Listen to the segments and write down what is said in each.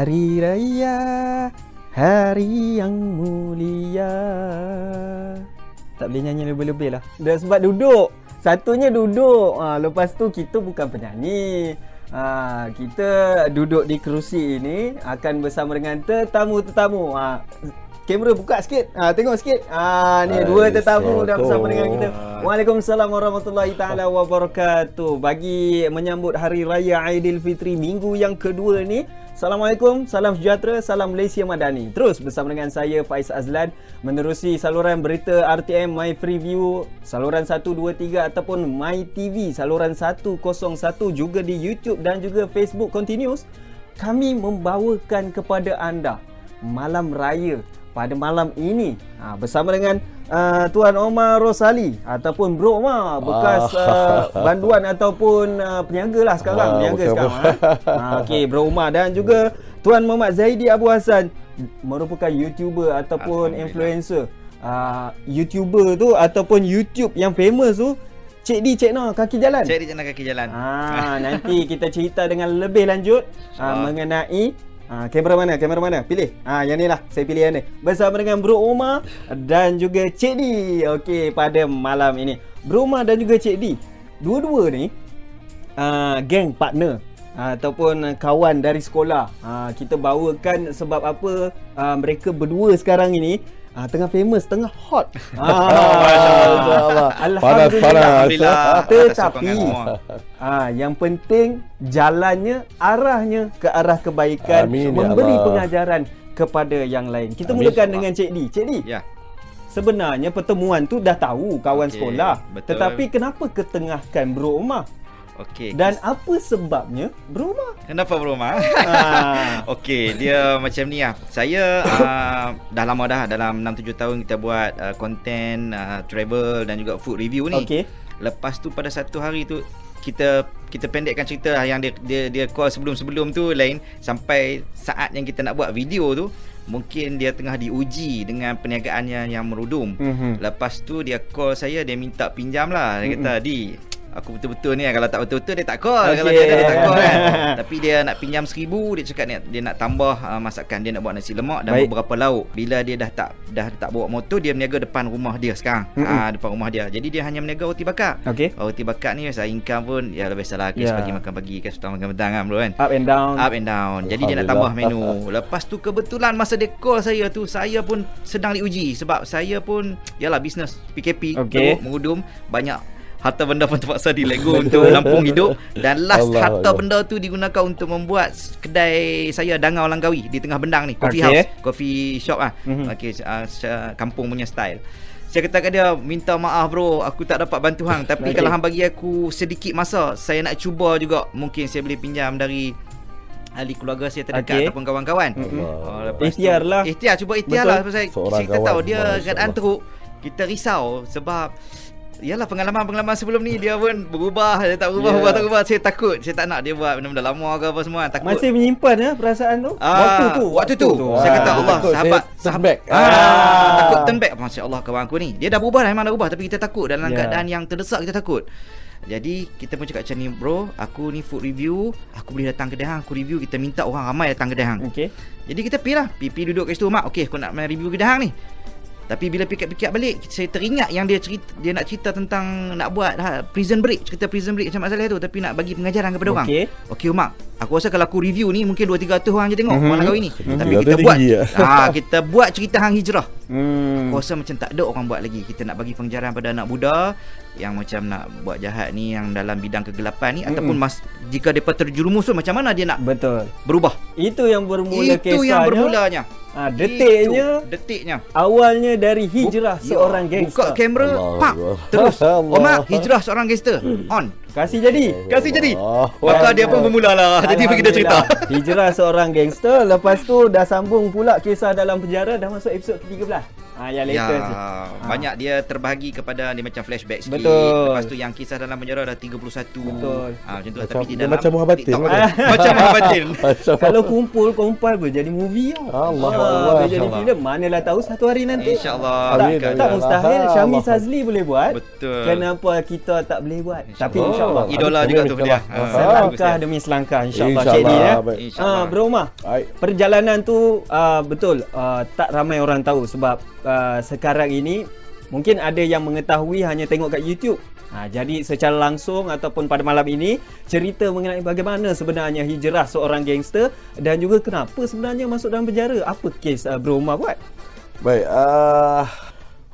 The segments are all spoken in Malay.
Hari Raya Hari yang mulia. Tak boleh nyanyi lebih-lebih lah. Dah sebab duduk. Satunya duduk. Ha, Lepas tu kita bukan penyanyi. Ha, Kita duduk di kerusi ini Akan bersama dengan tetamu-tetamu. Ha, Kamera buka sikit. Ha, Tengok sikit. Ha, Ni dua tetamu dah bersama dengan kita. Waalaikumsalam warahmatullahi taala wabarakatuh. Bagi menyambut Hari Raya Aidilfitri Minggu yang kedua ni Assalamualaikum, salam sejahtera, salam Malaysia Madani. Terus bersama dengan saya Faiz Azlan menerusi saluran berita RTM My Preview saluran 1 2 3 ataupun My TV saluran 101 juga di YouTube dan juga Facebook Continuous. Kami membawakan kepada anda malam raya pada malam ini. Ha, bersama dengan uh, Tuan Omar Rosali ataupun Bro Omar. Bekas uh, banduan ataupun uh, peniaga lah sekarang. Wow, peniaga sekarang ha. ha, Okey Bro Omar dan juga Tuan Muhammad Zaidi Abu Hassan. Merupakan YouTuber ataupun influencer. Uh, YouTuber tu ataupun YouTube yang famous tu Cik Di Cik No kaki jalan. Cik Di Cik No kaki jalan. Ha, nanti kita cerita dengan lebih lanjut uh, mengenai Ha, kamera mana? Kamera mana? Pilih. Ha, yang ni lah. Saya pilih yang ni. Bersama dengan Bro Omar dan juga Cik D. Okey, pada malam ini. Bro Omar dan juga Cik D. Dua-dua ni uh, geng partner uh, ataupun kawan dari sekolah. Uh, kita bawakan sebab apa uh, mereka berdua sekarang ini Ah, tengah famous, tengah hot. Ah, Alhamdulillah. Alhamdulillah. Tetapi ah, yang penting jalannya, arahnya ke arah kebaikan, Amin, ya memberi ya pengajaran kepada yang lain. Kita Amin, mulakan dengan Cik Di. Cik Di. Ya. Sebenarnya pertemuan tu dah tahu kawan okay, sekolah. Betul. Tetapi kenapa ketengahkan Bro Omar? Okey. Dan kes... apa sebabnya berumah? Kenapa berumah? Ah. Okey, dia macam ni lah. Saya uh, dah lama dah dalam 6 7 tahun kita buat uh, content uh, travel dan juga food review ni. Okey. Lepas tu pada satu hari tu kita kita pendekkan cerita lah yang dia dia dia call sebelum-sebelum tu lain sampai saat yang kita nak buat video tu mungkin dia tengah diuji dengan perniagaannya yang merudum. Mm-hmm. Lepas tu dia call saya dia minta pinjam lah dia mm-hmm. kata di Aku betul-betul ni Kalau tak betul-betul Dia tak call. Okay. Kalau dia ada dia tak call kan? Tapi dia nak pinjam seribu Dia cakap ni Dia nak tambah uh, masakan Dia nak buat nasi lemak Dan Baik. beberapa lauk. Bila dia dah tak Dah tak bawa motor Dia berniaga depan rumah dia sekarang. Mm-hmm. uh, Depan rumah dia. Jadi dia hanya berniaga roti bakar. Okay. Roti bakar ni Saya income pun Ya lebih salah Kes yeah. pagi makan pagi Kes petang makan petang kan bro kan? Up and down. Up and down. Jadi dia nak tambah menu. Lepas tu kebetulan Masa dia call saya tu Saya pun sedang diuji. Sebab saya pun Yalah bisnes PKP okay. Teruk Banyak harta benda pun terpaksa dilego untuk lampung hidup dan last Allah harta Allah. benda tu digunakan untuk membuat kedai saya Dangau Langkawi di tengah bendang ni coffee okay. house coffee shop ah mm-hmm. okey uh, kampung punya style saya kata kat dia minta maaf bro aku tak dapat bantu hang tapi okay. kalau hang bagi aku sedikit masa saya nak cuba juga mungkin saya boleh pinjam dari ahli keluarga saya terdekat okay. ataupun kawan-kawan. Mm-hmm. Oh, ikhtiar lah. Ikhtiar, cuba ikhtiar Betul. lah. Pasal kita tahu dia keadaan teruk. Kita risau sebab Yalah pengalaman-pengalaman sebelum ni dia pun berubah. Dia tak berubah yeah. berubah tak berubah. Saya takut. Saya tak nak dia buat benda-benda lama ke apa semua. Takut. Masih menyimpan ya perasaan tu? Ah, waktu tu waktu tu, tu. saya kata Allah takut sahabat sahabat. ah, ah, takut turn back. masya-Allah kawan aku ni. Dia dah berubah dah memang dah berubah. Tapi kita takut dalam yeah. keadaan yang terdesak kita takut. Jadi kita pun cakap macam ni bro Aku ni food review. Aku boleh datang kedai hang Aku review Kita minta orang ramai datang kedai hang okay. Jadi kita pergi lah. Pergi duduk kat situ Mak okay aku nak main review kedai hang ni tapi bila fikir-fikir balik saya teringat yang dia cerita dia nak cerita tentang nak buat ha, prison break, cerita prison break macam masalah tu tapi nak bagi pengajaran kepada okay. orang. Okey Umar, aku rasa kalau aku review ni mungkin 2 300 orang je tengok mm-hmm. malam kali ni. Mm-hmm. Tapi kita buat ha, kita buat cerita hang hijrah. Hmm. Aku rasa macam tak ada orang buat lagi. Kita nak bagi pengajaran pada anak muda yang macam nak buat jahat ni yang dalam bidang kegelapan ni mm-hmm. ataupun mas jika depa terjerumus tu macam mana dia nak betul. berubah. Itu yang bermula kisahnya. Itu yang bermulanya. Ha, detiknya Itu, detiknya. awalnya dari hijrah Buk, seorang ya, gangster. buka kamera pak terus. Omar hijrah seorang gangster. On. Kasih jadi. Kasih jadi. Maka dia pun bermula lah. Jadi pergi dia cerita. Hijrah seorang gangster. Lepas tu dah sambung pula kisah dalam penjara. Dah masuk episod ke-13 пока! Ah yang latest. Ya, banyak dia terbahagi kepada dia macam flashback sikit. Betul. Lepas tu yang kisah dalam penjara dah 31. Betul. Ah macam tu lah. Macam- tapi di dia dalam macam ada. macam. Macam Kalau kumpul compile pun jadi movie tau. Allah Ah, Allah, boleh jadi filem. Manalah tahu satu hari nanti. InsyaAllah. Tak, Amin, tak amin. mustahil Allah. Syami Allah. Sazli boleh buat. Betul. Kenapa kita tak boleh buat? Tapi insyaAllah. Idola juga tu dia. Ah, Ah. Selangkah demi selangkah insyaAllah InsyaAllah, Cik ya. InsyaAllah. Ah, Bro Baik. perjalanan tu uh, betul uh, tak ramai orang tahu sebab uh, sekarang ini mungkin ada yang mengetahui hanya tengok kat YouTube. Ha, jadi secara langsung ataupun pada malam ini cerita mengenai bagaimana sebenarnya hijrah seorang gangster dan juga kenapa sebenarnya masuk dalam penjara. Apa kes uh, Bro Omar buat? Baik, uh,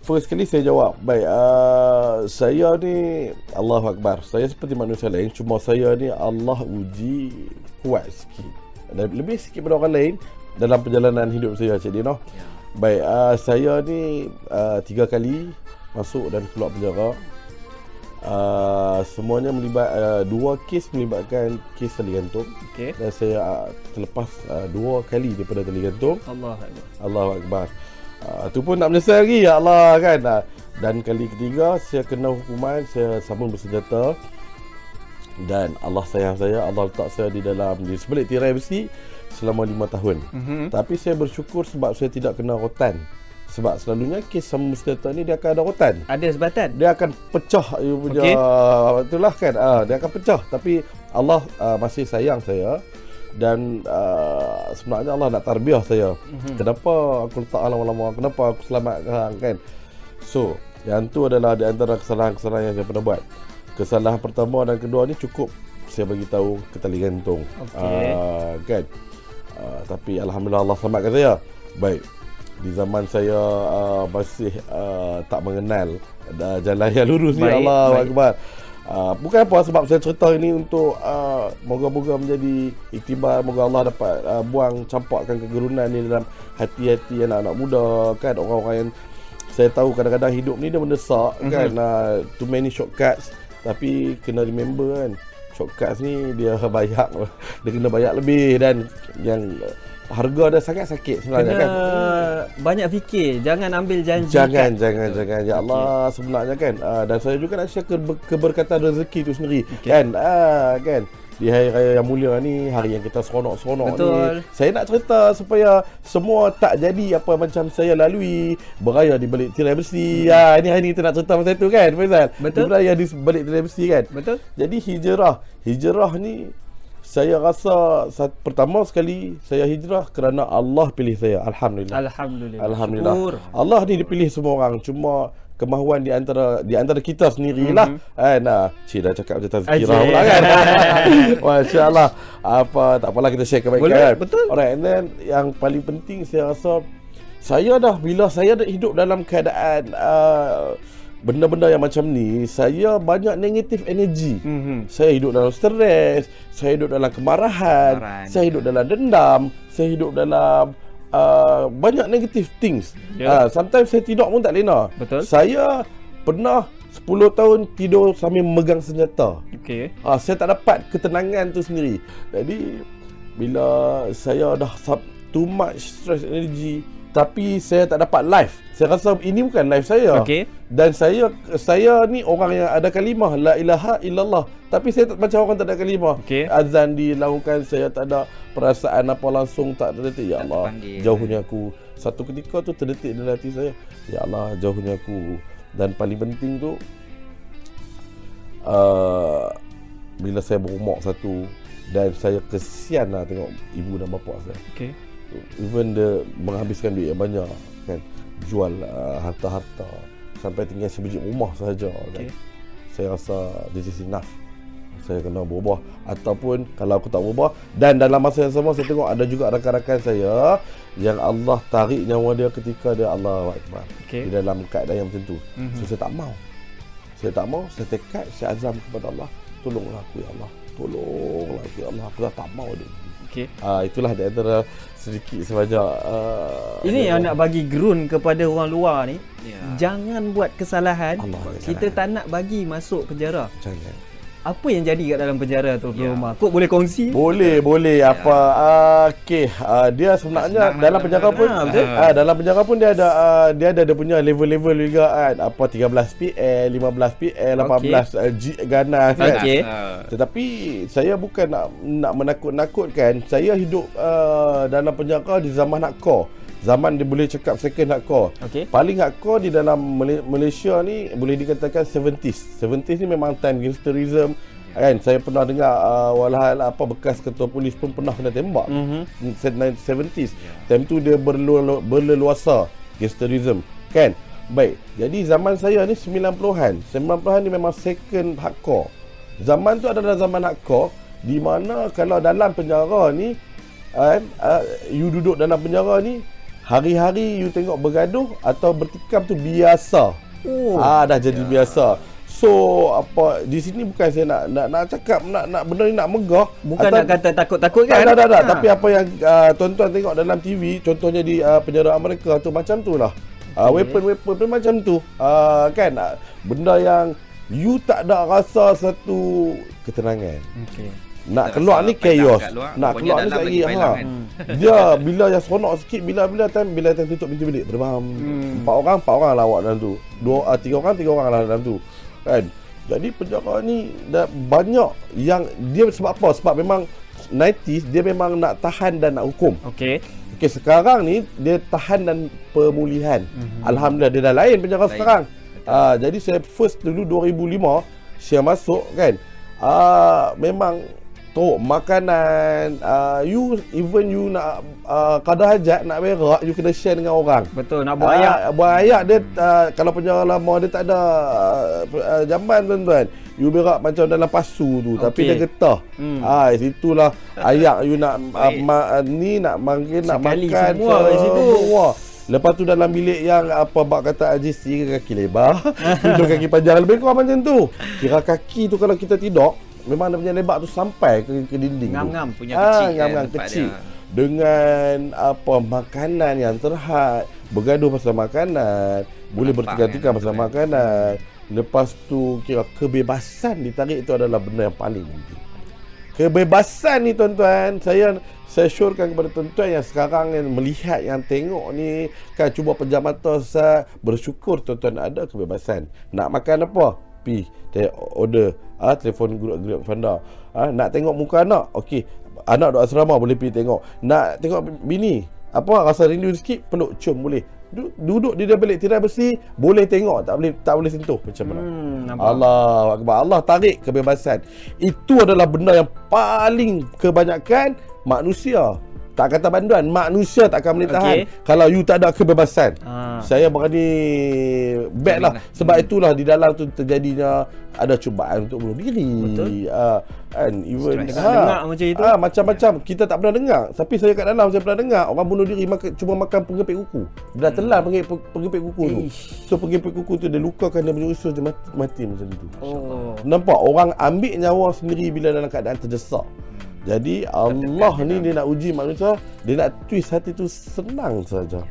first kali saya jawab. Baik, uh, saya ni Allah Akbar. Saya seperti manusia lain, cuma saya ni Allah uji kuat sikit. Dan lebih sikit pada orang lain dalam perjalanan hidup saya, Cik Dino. Ya. Baik, uh, saya ni uh, tiga kali masuk dan keluar penjara. Uh, semuanya melibat uh, dua kes melibatkan kes tali gantung Okey. dan saya uh, terlepas uh, dua kali daripada tali gantung. Allah Akbar. Uh, tu pun tak menyesal lagi ya Allah kan. Uh, dan kali ketiga saya kena hukuman, saya sambung bersenjata. Dan Allah sayang saya, Allah letak saya di dalam di sebalik tirai besi selama lima tahun. Mhm. Tapi saya bersyukur sebab saya tidak kena rotan. Sebab selalunya kes sambung bersenjata ni dia akan ada rotan. Ada sebatan? Dia akan pecah you punya okay. itulah kan. Ah dia akan pecah tapi Allah uh, masih sayang saya dan uh, sebenarnya Allah nak tarbiyah saya. Mhm. Mm-hmm. Kenapa aku letak lama-lama? Kenapa aku selamatkan kan? So, yang tu adalah di antara kesalahan-kesalahan yang saya pernah buat. Kesalahan pertama dan kedua ni cukup saya bagi tahu ke tali gantung. Okey. Uh, kan. Uh, tapi alhamdulillah Allah selamatkan saya. Baik. Di zaman saya uh, masih uh, tak mengenal uh, jalan yang lurus ni Baik, Allah baik. Akbar. Uh, bukan apa sebab saya cerita ini untuk uh, moga-moga menjadi iktibar moga Allah dapat uh, buang campakkan kegerunan ni dalam hati-hati anak-anak muda kan orang-orang yang saya tahu kadang-kadang hidup ni dia mendesak mm-hmm. kan uh, too many shortcuts tapi kena remember kan shortcuts ni dia banyak dia kena banyak lebih dan yang harga dia sangat sakit sebenarnya Kena kan banyak fikir, jangan ambil janji. Jangan, jangan, jangan. Ya Allah, sebenarnya kan. Uh, dan saya juga nak share keber- keberkatan rezeki itu sendiri. Okey. Kan, uh, kan. Di hari raya yang mulia ni, hari yang kita seronok-seronok ni. Saya nak cerita supaya semua tak jadi apa macam saya lalui. Beraya di balik tirai besi. Hmm. Ha, ini hari ni kita nak cerita pasal tu kan, Faizal? Betul. Beraya di balik tirai besi kan. Betul? Jadi hijrah. Hijrah ni saya rasa saat, pertama sekali saya hijrah kerana Allah pilih saya. Alhamdulillah. Alhamdulillah. Alhamdulillah. Syukur. Allah ni dipilih semua orang. Cuma kemahuan di antara di antara kita sendirilah. Mm-hmm. Kan? Nah, cik dah cakap macam tazkirah pula kan. Masya-Allah. Apa tak apalah kita share kebaikan. Boleh, kan? betul. Alright, and then yang paling penting saya rasa saya dah bila saya dah hidup dalam keadaan uh, benda-benda yang macam ni, saya banyak negatif energy. Mhm. Saya hidup dalam stres, saya hidup dalam kemarahan, Kemarahan. saya hidup dalam dendam, saya hidup dalam uh, banyak negative things. Ya. Uh, sometimes saya tidur pun tak lena. Betul. Saya pernah 10 tahun tidur sambil memegang senjata. Okey. Ah, saya tak dapat ketenangan tu sendiri. Jadi bila saya dah sub- too much stress energy tapi saya tak dapat live. Saya rasa ini bukan live saya. Okey. Dan saya saya ni orang yang ada kalimah la ilaha illallah. Tapi saya tak, macam orang tak ada kalimah. Okey. Azan dilakukan saya tak ada perasaan apa langsung tak terdetik. Ya Allah, terpanggil. jauhnya aku. Satu ketika tu terdetik dalam hati saya. Ya Allah, jauhnya aku. Dan paling penting tu uh, bila saya berumur satu dan saya kesian lah tengok ibu dan bapa saya. Okey. Even dia menghabiskan duit yang banyak kan jual uh, harta-harta sampai tinggal sebiji rumah sahaja kan. Okey. Saya rasa this is enough. Saya kena berubah ataupun kalau aku tak berubah dan dalam masa yang sama saya tengok ada juga rakan-rakan saya yang Allah tarik nyawa dia ketika dia Allah Akbar Okey. di dalam keadaan yang macam tu. Mhm. So saya tak mau. Saya tak mau, saya tekad, saya azam kepada Allah, tolonglah aku ya Allah. Tolonglah aku ya Allah. Aku dah tak mau dia. Okey. Ah itulah di antara sedikit sebanyak uh, Ini yang nak bagi gerun kepada orang luar ni. Ya. Jangan buat kesalahan. Allah Kita tak nak bagi masuk penjara. jangan. Apa yang jadi kat dalam penjara tu Bro ya. Kok boleh kongsi? Boleh, boleh. Ya. Apa uh, okey, uh, dia sebenarnya Senang dalam penjara pun ha, betul? Uh, dalam penjara pun dia ada uh, dia ada dia punya level-level juga kan. Apa 13 PL, 15 PL, 18 okay. uh, G ganas kan. Okay. Tetapi saya bukan nak nak menakut-nakutkan. Saya hidup uh, dalam penjara di zaman hardcore. Zaman dia boleh cakap second hardcore. Okay. Paling hardcore di dalam Malaysia ni boleh dikatakan 70s. 70s ni memang time gangsterism. Yeah. Kan saya pernah dengar uh, walhal apa bekas ketua polis pun pernah kena tembak. Mm-hmm. 70s. Yeah. Time tu dia berlelu- berleluasa gangsterism. Kan? Baik. Jadi zaman saya ni 90-an. 90-an ni memang second hardcore. Zaman tu adalah zaman hardcore di mana kalau dalam penjara ni uh, uh, you duduk dalam penjara ni hari-hari you tengok bergaduh atau bertikam tu biasa. Oh. Ah dah jadi ya. biasa. So apa di sini bukan saya nak nak nak cakap nak nak benda ni nak megah bukan atau, nak kata takut-takut kan. Tak tak tak ha. tapi apa yang uh, tuan-tuan tengok dalam TV contohnya di uh, penjara Amerika tu macam tu lah. Uh, weapon weapon pun macam tu. Uh, kan uh, benda yang you tak ada rasa satu ketenangan. Okey nak keluar ni chaos nak keluar ni lagi ha dia bila yang seronok sikit bila bila time bila time tutup pintu bilik berbam hmm. empat orang empat orang lawak dalam tu. Dua uh, tiga orang tiga orang lah dalam tu. Kan? Jadi penjara ni dah banyak yang dia sebab apa? Sebab memang 90s dia memang nak tahan dan nak hukum. Okey. Okey sekarang ni dia tahan dan pemulihan. Mm-hmm. alhamdulillah dia dah lain penjara lain. sekarang. Uh, jadi saya first dulu 2005 saya masuk kan? Uh, memang teruk makanan uh, you even you nak uh, kadar hajat nak berak you kena share dengan orang. Betul nak buat uh, ayak buat ayak dia uh, kalau penjara lama dia tak ada uh, uh, jamban tuan-tuan. You berak macam dalam pasu tu okay. tapi dia getah. Hmm. ah situlah ayak you nak uh, ma, uh, ni nak manggil nak makan semua kat situ. Semua Lepas tu dalam bilik yang apa bak kata Aziz kira kaki lebar, duduk kaki panjang lebih kurang macam tu. Kira kaki tu kalau kita tidur, memang dia punya lebar tu sampai ke, ke dinding ngam-ngam punya ah, kecil ngam-ngam kecil. dia. dengan apa makanan yang terhad. Bergaduh pasal makanan. Boleh bertiga-tiga pasal makanan. Lepas tu kira kebebasan ditarik itu adalah benda yang paling penting. Kebebasan ni tuan-tuan. Saya saya syorkan kepada tuan-tuan yang sekarang yang melihat yang tengok ni. Kan cuba pejam mata bersyukur tuan-tuan ada kebebasan. Nak makan apa pi order. Ah telefon grup grup fanda ah nak tengok muka anak? Okey anak duduk asrama boleh pergi tengok. Nak tengok bini? Apa rasa rindu sikit? Peluk cium boleh. Duduk di dalam bilik tirai besi boleh tengok. Tak boleh tak boleh sentuh. Macam mana? Hmm, Allah akbar. Allah tarik kebebasan. Itu adalah benda yang paling kebanyakan manusia tak kata banduan manusia tak akan boleh tahan okay. kalau you tak ada kebebasan. Ha. saya berani bet lah. Sebab hmm. itulah di dalam tu terjadinya ada cubaan untuk bunuh diri. Betul. Uh, kan even ha, dengar macam itu. ha, macam-macam. Kita tak pernah dengar. Tapi saya kat dalam saya pernah dengar orang bunuh diri makan, cuma makan penggepit kuku. Dah hmm. telan penggepit, penggepit kuku Eish. tu so penggepit kuku tu dia lukakan dia punya usus dia mati, mati macam tu. Oh. nampak? Orang ambil nyawa sendiri bila dalam keadaan terdesak jadi Allah ni dia nak uji manusia, dia nak twist hati tu senang saja.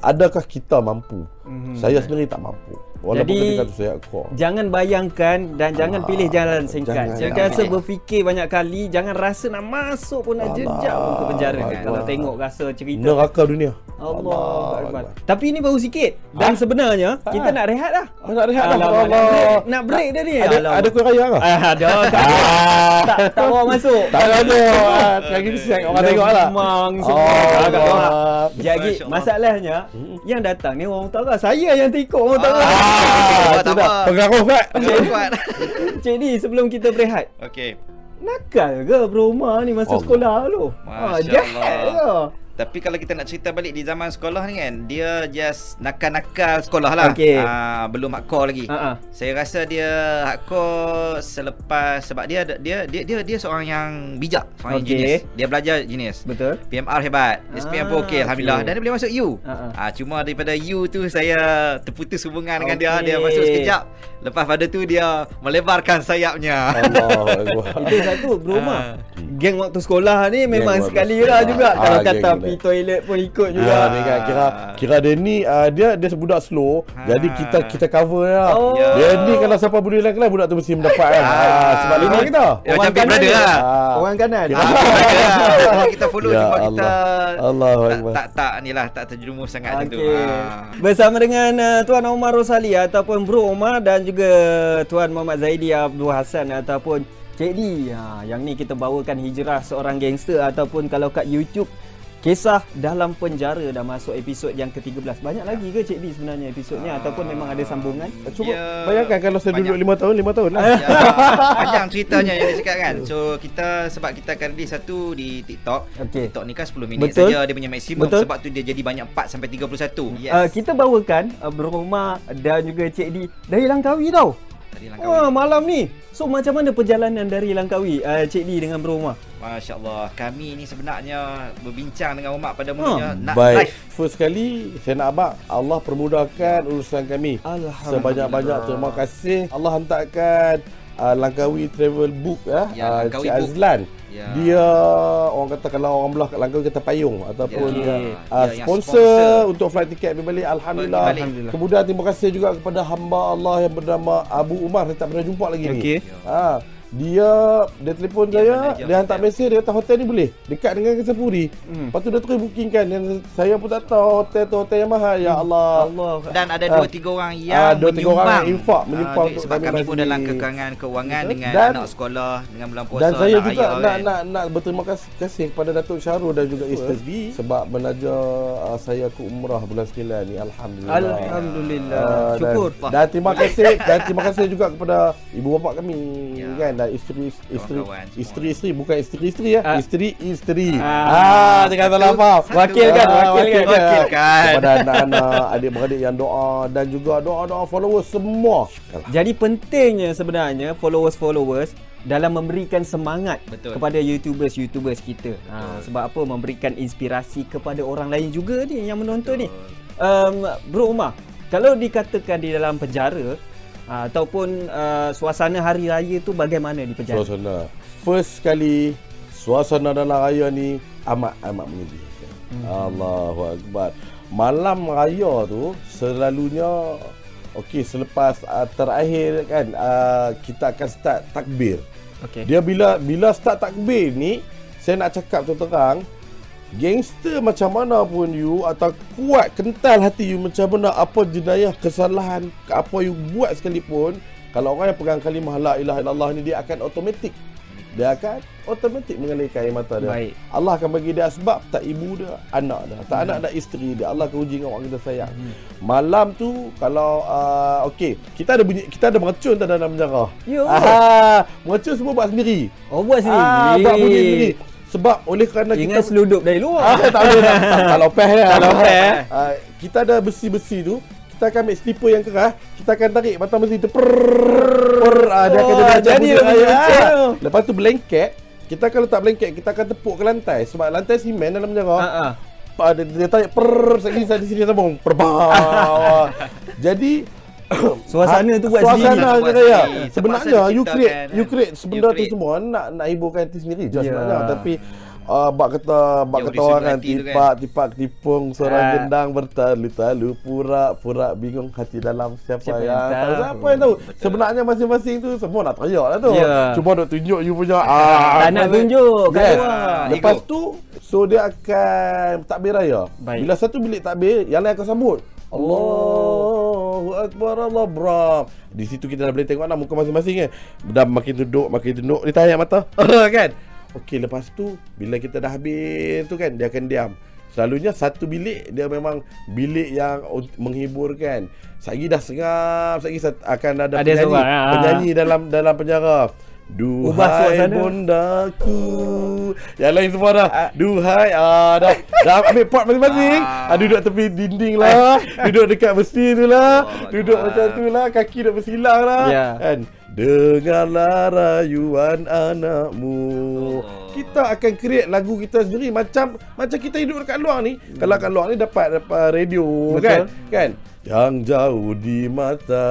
Adakah kita mampu? Mm-hmm. Saya sendiri tak mampu. Walaupun Jadi, tu saya core. Jangan bayangkan dan jangan ah, pilih jalan singkat. Jangan, rasa berfikir banyak kali, jangan rasa nak masuk pun nak jejak pun ke penjara kan. Kalau tengok rasa cerita. Neraka dunia. Allah, Allah. Tapi ini baru sikit dan ha? sebenarnya ha? kita nak rehat dah. Oh, nak rehat dah. Allah. Nak break, nak break dah ni. Ada ada kuih raya ke? Ah, ada. tak tak bawa masuk. Tak ada. Lagi siang orang tengok lah. Memang semua Jadi masalahnya hmm. yang datang ni orang utara. Saya yang tikuk orang utara. Ah, tak apa. Pengaruh kuat. Pengaruh kuat. Cik ni sebelum kita berehat. Okey. Nakal ke bro Umar ni masa oh. sekolah tu? Masya ah, jahat ke? Tapi kalau kita nak cerita balik di zaman sekolah ni kan Dia just nakal-nakal sekolah lah okay. uh, Belum hardcore lagi uh-uh. Saya rasa dia hardcore selepas Sebab dia dia dia dia, dia seorang yang bijak Seorang okay. yang genius Dia belajar genius Betul PMR hebat SPM pun okey Alhamdulillah okay. Dan dia boleh masuk U uh-uh. uh, Cuma daripada U tu saya terputus hubungan okay. dengan dia Dia masuk sekejap Lepas pada tu dia melebarkan sayapnya. Allah Itu satu bro Ah. Mak. Geng waktu sekolah ni memang waktu sekali sekolah. lah juga. Ah, Kalau geng kata pergi toilet pun ikut juga. ni kan kira kira dia ni uh, dia dia sebudak slow. Ha. Jadi kita kita cover lah. Oh. Ya. Dia ni kalau siapa boleh dalam kelas budak tu mesti mendapat kan. Ah. Ah, sebab lima kita. Ya, Brother ni. lah. Ah. Orang kanan. Ah, kita, kita follow Ya cuma kita Allah. Tak, tak tak ni lah tak terjerumus sangat macam tu. Ah. Bersama dengan uh, Tuan Omar Rosali ataupun Bro Omar dan juga Tuan Muhammad Zaidi Abdul Hassan ataupun Cik D. Ha, yang ni kita bawakan hijrah seorang gangster ataupun kalau kat YouTube Kisah dalam penjara dah masuk episod yang ke-13. Banyak lagi ke Cik D sebenarnya episodnya ataupun memang ada sambungan? Cuba Ya, bayangkan kalau saya duduk banyak. lima tahun, lima tahun lah. Ya, panjang ceritanya yang dia cakap kan. So kita sebab kita akan release satu di TikTok. Okey. TikTok ni kan 10 minit Betul. saja dia punya maksimum Betul. sebab tu dia jadi banyak part sampai 31. Yes. Uh, kita bawakan uh, Bro Omar dan juga Cik D dari Langkawi tau. Tadi Wah, langkah. malam ni. So macam mana perjalanan dari Langkawi uh, Cik D dengan Bro Omar? Masya-Allah. Kami ni sebenarnya berbincang dengan Umat pada mulanya nak Baik. live. First kali saya nak abang Allah permudahkan urusan kami. Alhamdulillah. Sebanyak-banyak terima kasih Allah hantarkan uh, Langkawi Travel Book ya, Ya, uh, Langkawi Cik Book. Azlan. Ya. Dia orang kata kalau orang belah kat Langkawi kata payung ataupun Ya, uh, ya, sponsor, sponsor. untuk flight tiket pergi balik alhamdulillah. Balik. Alhamdulillah. Kemudian terima kasih juga kepada hamba Allah yang bernama Abu Umar saya tak pernah jumpa lagi Okey. ni. Ha, dia dia telefon Dia saya, manager dia hantar mesej dia kata hotel ni boleh dekat dengan Kesepuri. Hmm. Lepas tu dia terus booking kan dan saya pun tak tahu hotel tu hotel yang mahal ya Allah. Allah. Dan ada Ah. dua tiga orang Ah, yang dua, tiga orang menyumbang yang infak, Ah, menyumbang untuk sebab kami kami pun dalam kekangan kewangan dengan Dan- anak sekolah dengan bulan puasa Dan saya juga ayah nak, kan. nak nak berterima kasih, kepada Datuk Syarul dan juga isteri sebab menaja uh, saya ke umrah bulan 9 ni alhamdulillah. Alhamdulillah. Ah, dan, Syukur. dan terima kasih dan terima kasih juga kepada ibu bapa kami Ya. kan dan isteri isteri semua. isteri-isteri bukan isteri-isteri ya Ah. isteri-isteri. Ah. Ah, jangan salah faham. Wakil kan, Ah, wakil kan. Wakil kan. Kepada anak-anak, adik-beradik yang doa dan juga doa-doa followers semua. Jadi pentingnya sebenarnya followers-followers dalam memberikan semangat Betul. kepada YouTubers-YouTubers kita. Ha, sebab apa? Memberikan inspirasi kepada orang lain juga ni yang menonton ni. Um, Bro Umar, kalau dikatakan di dalam penjara ataupun uh, suasana hari raya tu bagaimana di penjara? Suasana. First kali suasana dalam raya ni amat amat menyedihkan. Hmm. Allahu akbar. Malam raya tu selalunya okey selepas uh, terakhir kan uh, kita akan start takbir. Okey. Dia bila bila start takbir ni saya nak cakap tu terang Gangster macam mana pun you Atau kuat kental hati you Macam mana apa jenayah kesalahan Apa you buat sekalipun Kalau orang yang pegang kalimah La ilaha illallah ni Dia akan automatik. Dia akan automatik mengalirkan air mata dia. Baik. Allah akan bagi dia sebab Tak ibu dia Anak dia. Tak anak dan isteri dia. Allah akan uji dengan orang kita sayang. Malam tu Kalau uh, Okay Kita ada bunyi Kita ada mercun tak dalam penjara? Yo. Ah, mercun semua buat sendiri. Oh buat sendiri. Ah, buat bunyi sendiri. Sebab oleh kerana Ingat kita seludup dari ah, luar. tak boleh tak, tak, kalau peh ya. Kalau peh, eh. Ah, kita ada besi-besi tu, kita akan ambil slipper yang keras, kita akan tarik batang besi tu per ah, dia akan Oh, jadi Ah. tu. Lepas tu blanket, kita kalau tak blanket, kita akan tepuk ke lantai sebab lantai simen dalam penjara. Ha ah. Ah, dia, dia tarik per sekali di sini sambung. Per Jadi Suasana tu buat Suasana sendiri. Buat raya. Sebenarnya you create kan? you create sebenda tu semua nak nak hiburkan hati sendiri je Ya. sebenarnya tapi uh, bak kata bak kata orang kan kan. tipak tipak tipung seorang Ah. gendang bertalu-talu pura-pura bingung hati dalam siapa, Siapa yang yang tahu siapa yang tahu sebenarnya masing-masing tu semua nak teriak lah tu Ya. cuma nak tunjuk you punya ah Tak nak tunjuk kat Yes. Ah, Lepas tu So dia akan takbir raya Baik. Bila satu bilik takbir Yang lain akan sambut Allahu Akbar Allah Bram Di situ kita dah boleh tengok lah Muka masing-masing kan. Dah makin duduk Makin duduk Dia tahan mata. Kan? Okey lepas tu Bila kita dah habis tu kan Dia akan diam. Selalunya satu bilik Dia memang Bilik yang Menghiburkan. Sagi dah sengap Sagi akan ada, Ada penyanyi. seorang, ah. Penyanyi dalam dalam penjara Duhai suasana. bondaku Yang lain semua dah Duhai ah, dah, dah ambil part masing-masing ah. Ah. Duduk tepi dinding lah Duduk dekat besi tu lah Oh, Duduk Akbar. macam tu lah Kaki duduk bersilang lah Ya. kan Dengarlah rayuan anakmu Allah. Kita akan create lagu kita sendiri macam macam kita hidup dekat luar ni. Hmm. Kalau kat luar ni dapat dapat radio Betul. kan? Kan? Yang jauh di mata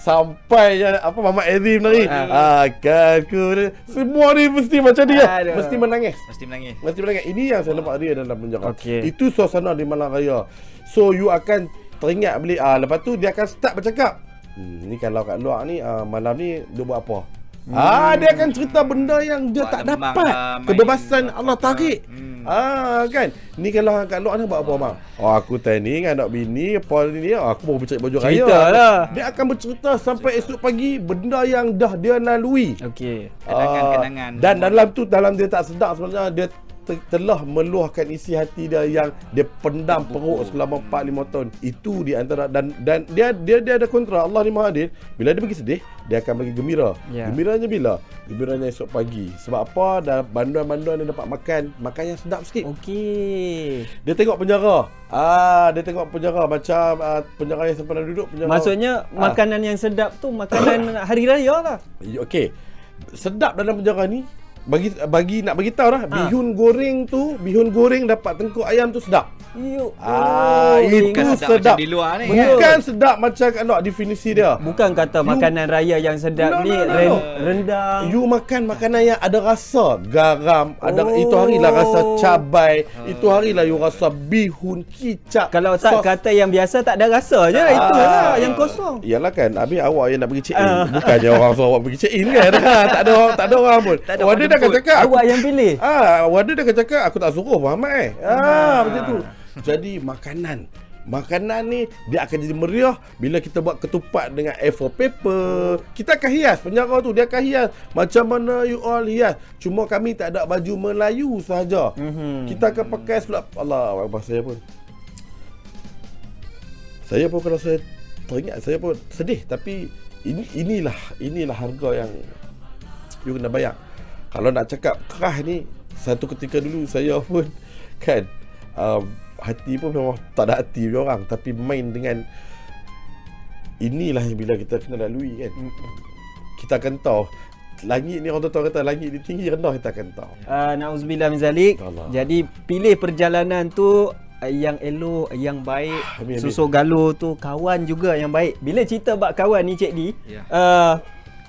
sampai ya, apa Mama Azim tadi uh. akan ku semua ni mesti macam dia Aduh. mesti menangis mesti menangis mesti menangis ini yang saya nampak dia dalam penjara okay. itu suasana di Malang Raya so you akan teringat beli ah lepas tu dia akan start bercakap hmm, ni kalau kat luar ni uh, malam ni dia buat apa? Hmm. ah dia akan cerita benda yang dia buat tak dapat. lah, kebebasan Allah tarik. Hmm. ah kan? Ni kalau kat luar ni buat apa bang? Oh aku tani dengan anak bini apa ni aku mau bercerita baju raya. Lah. dia akan bercerita sampai esok pagi benda yang dah dia lalui. Okey. Kenangan-kenangan. dan dalam tu dalam dia tak sedar sebenarnya dia telah meluahkan isi hati dia yang dia pendam perut selama 4 5 tahun. Itu di antara dan dan dia dia dia ada kontra Allah ni Maha Adil. Bila dia bagi sedih, dia akan bagi gembira. Yeah. Gembiranya bila? Gembiranya esok pagi. Sebab apa? Dan banduan-banduan dia dapat makan, makan yang sedap sikit. Okey. Dia tengok penjara. Ah, dia tengok penjara macam uh, penjara yang sempena duduk penjara. Maksudnya ah. makanan yang sedap tu makanan hari raya lah. Okey. Sedap dalam penjara ni bagi bagi nak bagi tahu lah ha. bihun goreng tu bihun goreng dapat tengkuk ayam tu sedap Yuk. Ah, itu sedap, sedap. di luar ni. Bukan yeah. sedap macam kat luar definisi dia. Bukan kata you, makanan raya yang sedap no, ni no, no, no. rendang. You makan makanan yang ada rasa garam, oh. ada itu harilah rasa cabai, oh. itu harilah you rasa bihun, kicap. Kalau tak sos. kata yang biasa tak ada rasa je lah ah. itu lah yang kosong. Iyalah kan, habis awak yang nak pergi check in. Ah. Bukannya orang suruh awak pergi check in kan. tak ada orang, tak ada orang pun. Wadah dah cakap. Awak yang pilih. Ah, wadah dah cakap aku tak suruh Muhammad eh. Ah, ah. macam tu. Jadi makanan Makanan ni dia akan jadi meriah bila kita buat ketupat dengan A4 paper. Kita akan hias penjara tu dia akan hias macam mana you all hias. Cuma kami tak ada baju Melayu sahaja. Mm-hmm. Kita akan pakai sebab Allah apa saya pun. Saya pun kalau saya teringat saya pun sedih tapi ini inilah inilah harga yang you kena bayar. Kalau nak cakap kerah ni satu ketika dulu saya pun kan um, hati pun memang tak ada hati dia orang. Tapi main dengan inilah yang bila kita kena lalui kan? Kita akan tahu. Langit ni orang tahu kata langit ni tinggi rendah kita akan tahu. Uh, nauzubillah min zalik. Jadi pilih perjalanan tu uh, yang elok yang baik. Amin, susu galuh tu kawan juga yang baik. Bila cerita bab kawan ni cik di yeah. uh,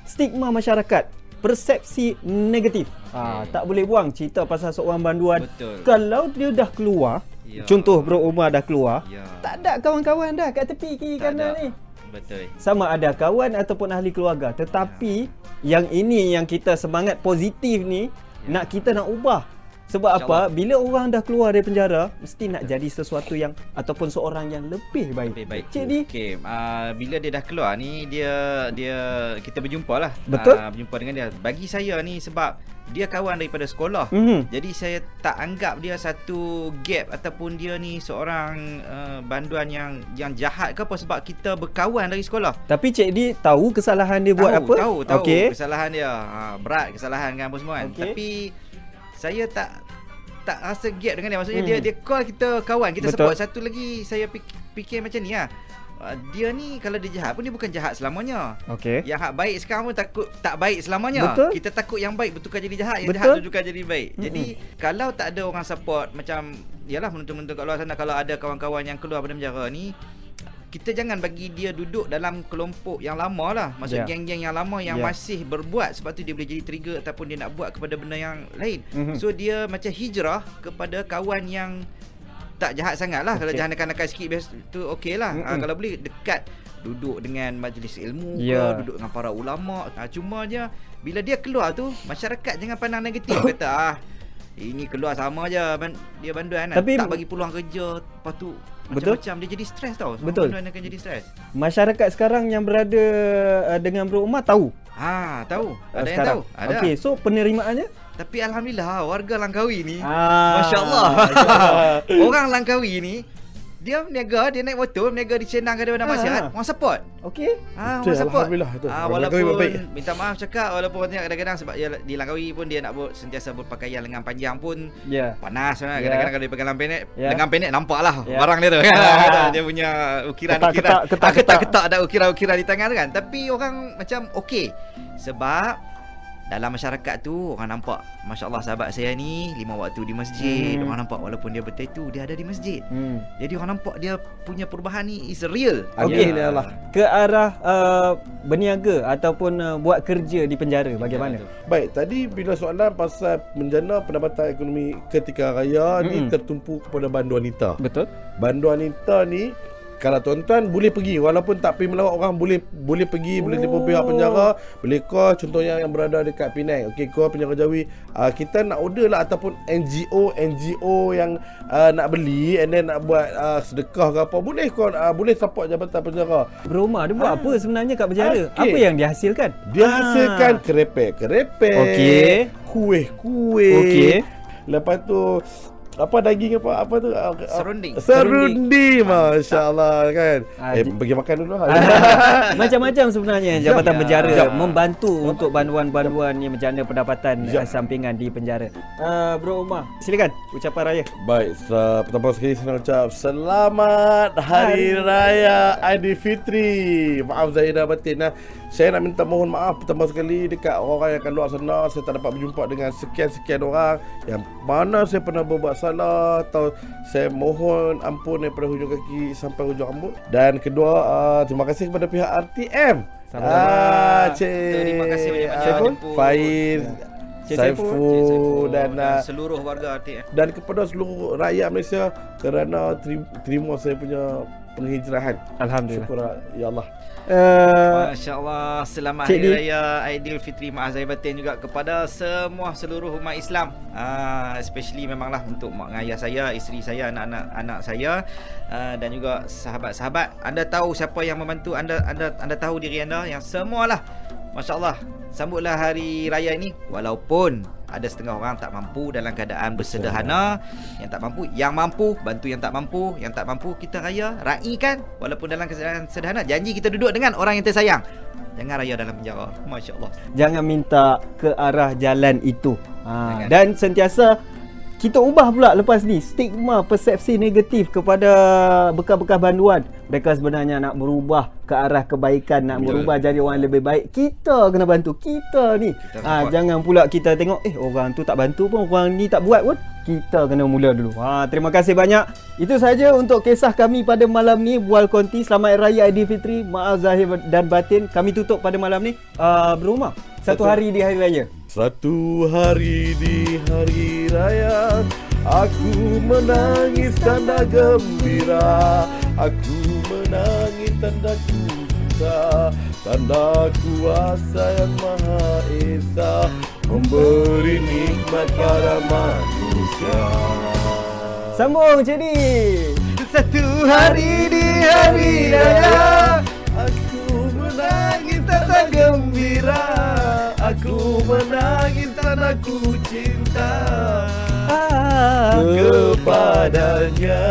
stigma masyarakat persepsi negatif. Okay. uh, tak boleh buang cerita pasal seorang banduan. Betul. kalau dia dah keluar Ya. Contoh bro Umar dah keluar. Ya. Tak ada kawan-kawan dah kat tepi kiri kanan ni. Betul. Sama ada kawan ataupun ahli keluarga. Tetapi ya. yang ini yang kita semangat positif ni ya. nak kita nak ubah. Sebab apa? Bila orang dah keluar dari penjara, mesti nak jadi sesuatu yang ataupun seorang yang lebih baik. Lebih baik. Jadi, okey, uh, bila dia dah keluar ni, dia dia kita berjumpa lah. Betul. Uh, berjumpa dengan dia. Bagi saya ni sebab dia kawan daripada sekolah. Mm-hmm. Jadi saya tak anggap dia satu gap ataupun dia ni seorang uh, banduan yang yang jahat ke apa sebab kita berkawan dari sekolah. Tapi Cik Di tahu kesalahan dia tahu, buat apa? Tahu, tahu. Okay. Kesalahan dia. Ha, berat kesalahan kan apa semua kan. Okay. Tapi saya tak tak rasa gap dengan dia maksudnya hmm. dia dia call kita kawan kita Betul. support satu lagi saya fikir, fikir macam ni lah uh, dia ni kalau dia jahat pun dia bukan jahat selamanya okey yang hak baik sekarang pun takut tak baik selamanya Betul. kita takut yang baik bertukar jadi jahat yang Betul. jahat bertukar jadi baik hmm. jadi kalau tak ada orang support macam yalah menonton-menonton kat luar sana kalau ada kawan-kawan yang keluar pada penjara ni kita jangan bagi dia duduk dalam kelompok yang lama lah Maksud yeah. geng-geng yang lama yang yeah. masih berbuat Sebab tu dia boleh jadi trigger ataupun dia nak buat kepada benda yang lain mm-hmm. So dia macam hijrah kepada kawan yang tak jahat sangat lah okay. Kalau jahat nakal-nakal sikit biasa tu okey lah mm-hmm. ha, Kalau boleh dekat duduk dengan majlis ilmu yeah. ke Duduk dengan para ulama ha, Cuma je bila dia keluar tu Masyarakat jangan pandang negatif Kata ah ini keluar sama je dia banduan kan Tapi, tak bagi peluang kerja lepas tu macam-macam dia jadi stres tau. Semua Betul. Akan jadi stres. Masyarakat sekarang yang berada uh, dengan Bro Umar tahu. Ha, tahu. Ada sekarang. yang tahu. Ada. Okey, so penerimaannya? Tapi alhamdulillah warga Langkawi ni, ah, masya-Allah. Orang Langkawi ni dia berniaga, dia naik motor, berniaga di Cenang ke mana masih ha. Orang support. Okey. Ha, orang support. Alhamdulillah tu. Ha, walaupun minta maaf cakap walaupun kadang-kadang sebab dia di Langkawi pun dia nak buat sentiasa berpakaian lengan panjang pun yeah. panas kan. Yeah. Kadang-kadang kalau dia pakai lengan pendek, yeah. lengan pendek nampaklah yeah. barang dia tu kan. dia punya ukiran-ukiran. Ketak-ketak ada ukiran-ukiran di tangan tu kan. Tapi orang macam okey. Sebab dalam masyarakat tu orang nampak masya-Allah sahabat saya ni lima waktu di masjid. Hmm. orang nampak walaupun dia bertatu dia ada di masjid. Hmm. jadi orang nampak dia punya perubahan ni is real. Okey. Ya. Allah. Ke arah uh, berniaga ataupun uh, buat kerja di penjara bagaimana? Baik tadi bila soalan pasal menjana pendapatan ekonomi ketika raya hmm. ni tertumpu kepada bandu wanita. Betul. Bandu wanita ni kalau tuan-tuan boleh pergi. Walaupun tak pergi melawat orang boleh boleh pergi. Oh. boleh tipu pihak penjara. Boleh call contohnya yang berada dekat Penang. Okey call penjara Jawi. Uh, kita nak order lah ataupun NGO NGO yang uh, nak beli and then nak buat uh, sedekah ke apa boleh call uh, boleh support jabatan penjara. Berumah dia buat ha. apa sebenarnya kat penjara? Okay. apa yang dihasilkan? Dia hasilkan ha. kerepek-kerepek okey. Kuih-kuih. Okey. Lepas tu apa daging apa apa tu? Serunding. Serunding masya-Allah kan? Ah, eh bagi makan dulu macam-macam sebenarnya jabatan ya. penjara. Ya. membantu ya. untuk banduan-banduan yang menjana pendapatan ya. sampingan di penjara. Uh, bro Umar silakan ucapan raya. Baik uh, pertama sekali saya nak ucap selamat hari, hari raya Aidilfitri. Maaf Zaidah batin nah saya nak minta mohon maaf pertama sekali dekat orang yang akan luar sana. Saya tak dapat berjumpa dengan sekian-sekian orang yang mana saya pernah berbuat salah atau saya mohon ampun daripada hujung kaki sampai hujung rambut. Dan kedua uh, terima kasih kepada pihak RTM sama-sama. Ah, terima kasih banyak-banyak Faiz Saiful dan, dan uh, seluruh warga RTM dan kepada seluruh rakyat Malaysia kerana terima saya punya penghijrahan. Alhamdulillah. Syukur ya Allah. Uh, Masya Allah Selamat Hari Raya Aidilfitri Maaf Zahir Batin juga Kepada semua seluruh umat Islam. Uh, Especially memanglah Untuk mak ayah saya Isteri saya Anak-anak anak saya. Uh, Dan juga sahabat-sahabat. Anda tahu siapa yang membantu Anda anda anda tahu diri anda? Yang semualah. Masya Allah Sambutlah hari raya ini Walaupun ada setengah orang tak mampu dalam keadaan bersederhana. Yang tak mampu yang mampu bantu yang tak mampu yang tak mampu kita raya raikan. Walaupun dalam keadaan sederhana janji kita duduk dengan orang yang tersayang. Jangan raya dalam penjara. masya-Allah jangan minta ke arah jalan itu. Ha. dan sentiasa kita ubah pula lepas ni stigma persepsi negatif kepada bekas-bekas banduan. Mereka sebenarnya nak berubah ke arah kebaikan nak Betul. berubah jadi orang lebih baik. Kita kena bantu kita ni. Kita ha, jangan pula kita tengok eh orang tu tak bantu pun orang ni tak buat pun. Kita kena mula dulu. Ha, terima kasih banyak. Itu saja untuk kisah kami pada malam ni. Bual konti selamat raya Aidilfitri maaf zahir dan batin. Kami tutup pada malam ni. Uh, berumah. Satu hari di hari raya satu hari di hari raya Aku menangis tanda gembira. Aku menangis tanda kuasa Tanda kuasa yang maha esa. Memberi nikmat pada manusia. Sambung jadi Satu hari di hari raya Aku menangis tanda gembira Aku menangis dan aku cinta kepadanya.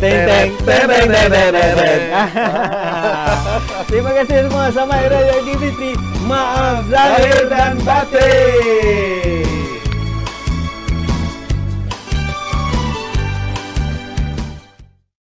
Teng teng teng teng teng teng teng. Terima kasih semua. Selamat Hari Raya Idul Fitri. Maaf zahir dan batin.